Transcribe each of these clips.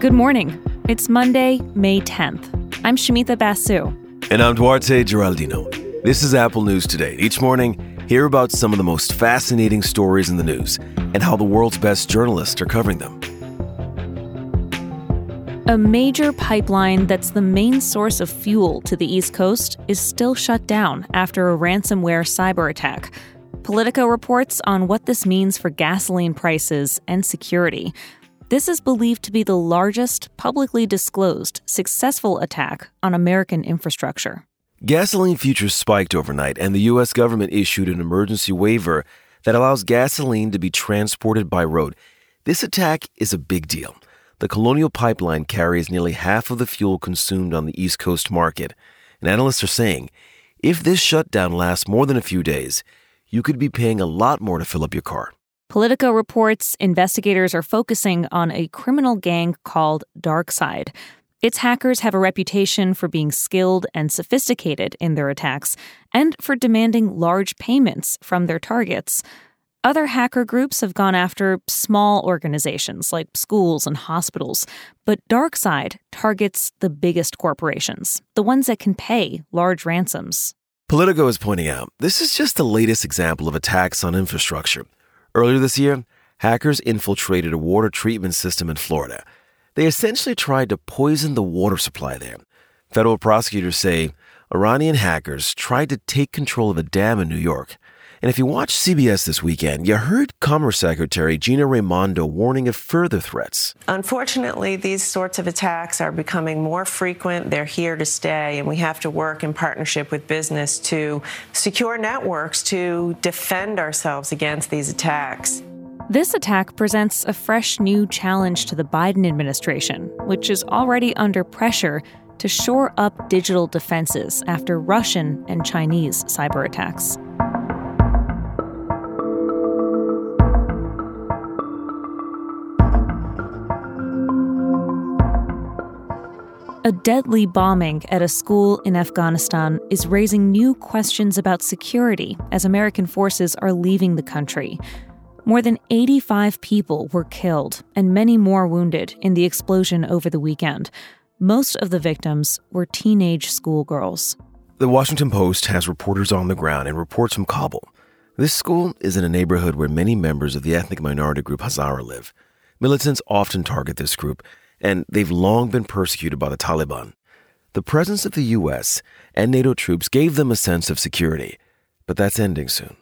Good morning. It's Monday, May 10th. I'm Shamita Basu. And I'm Duarte Geraldino. This is Apple News Today. Each morning, hear about some of the most fascinating stories in the news and how the world's best journalists are covering them. A major pipeline that's the main source of fuel to the East Coast is still shut down after a ransomware cyber attack. Politico reports on what this means for gasoline prices and security. This is believed to be the largest publicly disclosed successful attack on American infrastructure. Gasoline futures spiked overnight, and the U.S. government issued an emergency waiver that allows gasoline to be transported by road. This attack is a big deal. The Colonial Pipeline carries nearly half of the fuel consumed on the East Coast market, and analysts are saying if this shutdown lasts more than a few days, you could be paying a lot more to fill up your car. Politico reports investigators are focusing on a criminal gang called DarkSide. Its hackers have a reputation for being skilled and sophisticated in their attacks and for demanding large payments from their targets. Other hacker groups have gone after small organizations like schools and hospitals, but DarkSide targets the biggest corporations, the ones that can pay large ransoms. Politico is pointing out this is just the latest example of attacks on infrastructure. Earlier this year, hackers infiltrated a water treatment system in Florida. They essentially tried to poison the water supply there. Federal prosecutors say Iranian hackers tried to take control of a dam in New York. And if you watched CBS this weekend, you heard Commerce Secretary Gina Raimondo warning of further threats. Unfortunately, these sorts of attacks are becoming more frequent. They're here to stay, and we have to work in partnership with business to secure networks to defend ourselves against these attacks. This attack presents a fresh new challenge to the Biden administration, which is already under pressure to shore up digital defenses after Russian and Chinese cyber attacks. A deadly bombing at a school in Afghanistan is raising new questions about security as American forces are leaving the country. More than 85 people were killed and many more wounded in the explosion over the weekend. Most of the victims were teenage schoolgirls. The Washington Post has reporters on the ground and reports from Kabul. This school is in a neighborhood where many members of the ethnic minority group Hazara live. Militants often target this group and they've long been persecuted by the Taliban. The presence of the U.S. and NATO troops gave them a sense of security, but that's ending soon.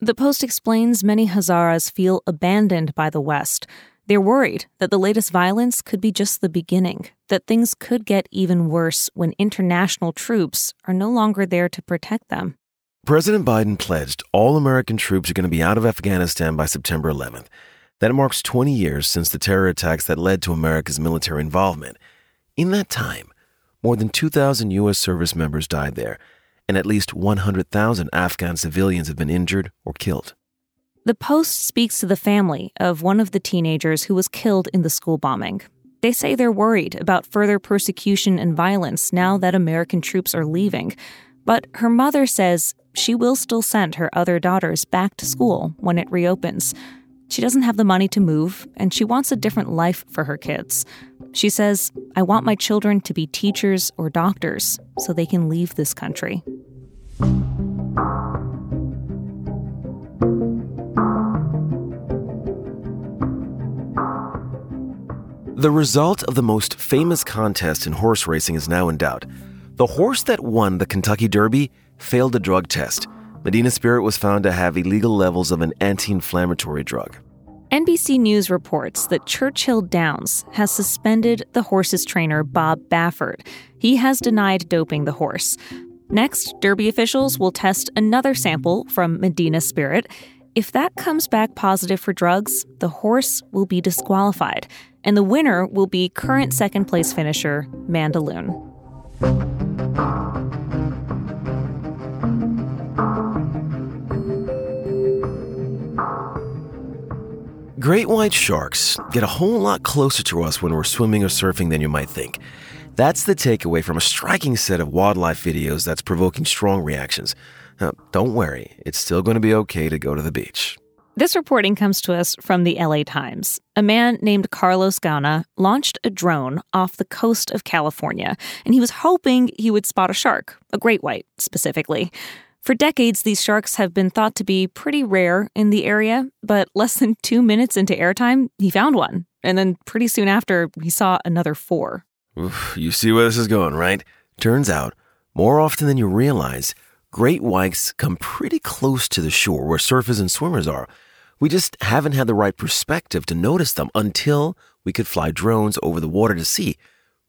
The Post explains many Hazaras feel abandoned by the West. They're worried that the latest violence could be just the beginning, that things could get even worse when international troops are no longer there to protect them. President Biden pledged all American troops are going to be out of Afghanistan by September 11th. That marks 20 years since the terror attacks that led to America's military involvement. In that time, more than 2,000 U.S. service members died there, and at least 100,000 Afghan civilians have been injured or killed. The Post speaks to the family of one of the teenagers who was killed in the school bombing. They say they're worried about further persecution and violence now that American troops are leaving. But her mother says she will still send her other daughters back to school when it reopens. She doesn't have the money to move, and she wants a different life for her kids. She says, I want my children to be teachers or doctors so they can leave this country. The result of the most famous contest in horse racing is now in doubt. The horse that won the Kentucky Derby failed a drug test. Medina Spirit was found to have illegal levels of an anti inflammatory drug. NBC News reports that Churchill Downs has suspended the horse's trainer, Bob Baffert. He has denied doping the horse. Next, Derby officials will test another sample from Medina Spirit. If that comes back positive for drugs, the horse will be disqualified, and the winner will be current second place finisher Mandaloun. Great white sharks get a whole lot closer to us when we're swimming or surfing than you might think. That's the takeaway from a striking set of wildlife videos that's provoking strong reactions. Now, don't worry, it's still going to be okay to go to the beach. This reporting comes to us from the LA Times. A man named Carlos Gauna launched a drone off the coast of California, and he was hoping he would spot a shark, a great white specifically. For decades, these sharks have been thought to be pretty rare in the area, but less than two minutes into airtime, he found one. And then pretty soon after, he saw another four. Oof, you see where this is going, right? Turns out, more often than you realize, great whites come pretty close to the shore where surfers and swimmers are. We just haven't had the right perspective to notice them until we could fly drones over the water to see.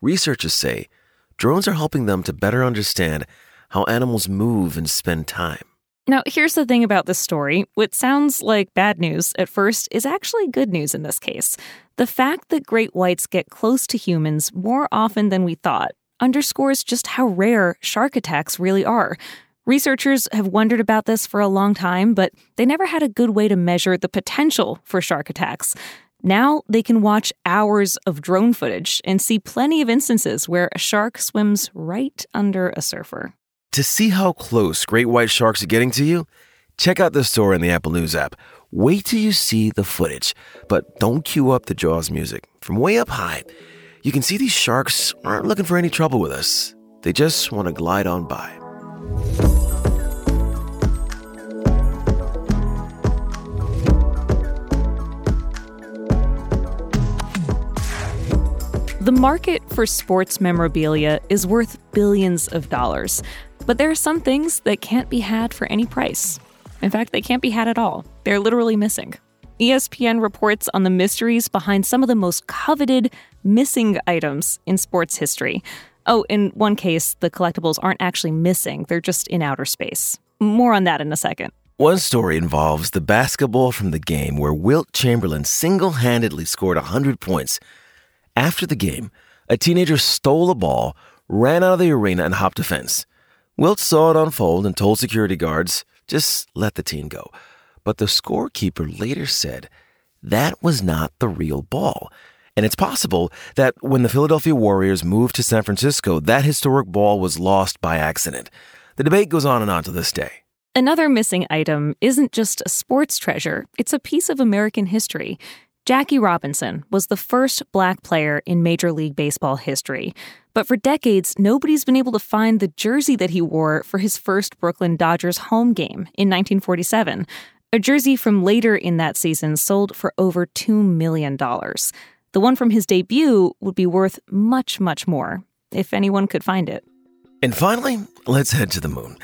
Researchers say drones are helping them to better understand how animals move and spend time. Now, here's the thing about this story. What sounds like bad news at first is actually good news in this case. The fact that great whites get close to humans more often than we thought underscores just how rare shark attacks really are. Researchers have wondered about this for a long time, but they never had a good way to measure the potential for shark attacks. Now they can watch hours of drone footage and see plenty of instances where a shark swims right under a surfer. To see how close great white sharks are getting to you, check out the story in the Apple News app. Wait till you see the footage, but don't cue up the Jaws music. From way up high, you can see these sharks aren't looking for any trouble with us. They just want to glide on by. The market for sports memorabilia is worth billions of dollars, but there are some things that can't be had for any price. In fact, they can't be had at all. They're literally missing. ESPN reports on the mysteries behind some of the most coveted missing items in sports history. Oh, in one case, the collectibles aren't actually missing, they're just in outer space. More on that in a second. One story involves the basketball from the game where Wilt Chamberlain single handedly scored 100 points after the game, a teenager stole a ball, ran out of the arena, and hopped a fence. Wilt saw it unfold and told security guards, just let the teen go. But the scorekeeper later said that was not the real ball. And it's possible that when the Philadelphia Warriors moved to San Francisco, that historic ball was lost by accident. The debate goes on and on to this day. Another missing item isn't just a sports treasure, it's a piece of American history. Jackie Robinson was the first black player in Major League Baseball history, but for decades, nobody's been able to find the jersey that he wore for his first Brooklyn Dodgers home game in 1947. A jersey from later in that season sold for over $2 million. The one from his debut would be worth much, much more, if anyone could find it. And finally, let's head to the moon.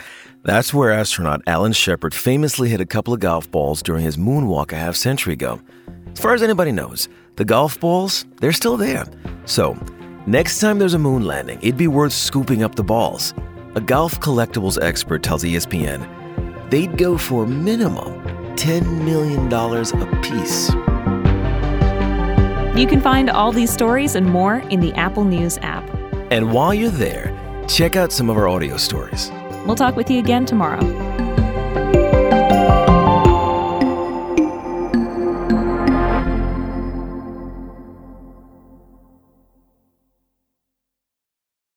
That's where astronaut Alan Shepard famously hit a couple of golf balls during his moonwalk a half century ago. As far as anybody knows, the golf balls, they're still there. So, next time there's a moon landing, it'd be worth scooping up the balls. A golf collectibles expert tells ESPN they'd go for minimum $10 million a piece. You can find all these stories and more in the Apple News app. And while you're there, check out some of our audio stories. We'll talk with you again tomorrow.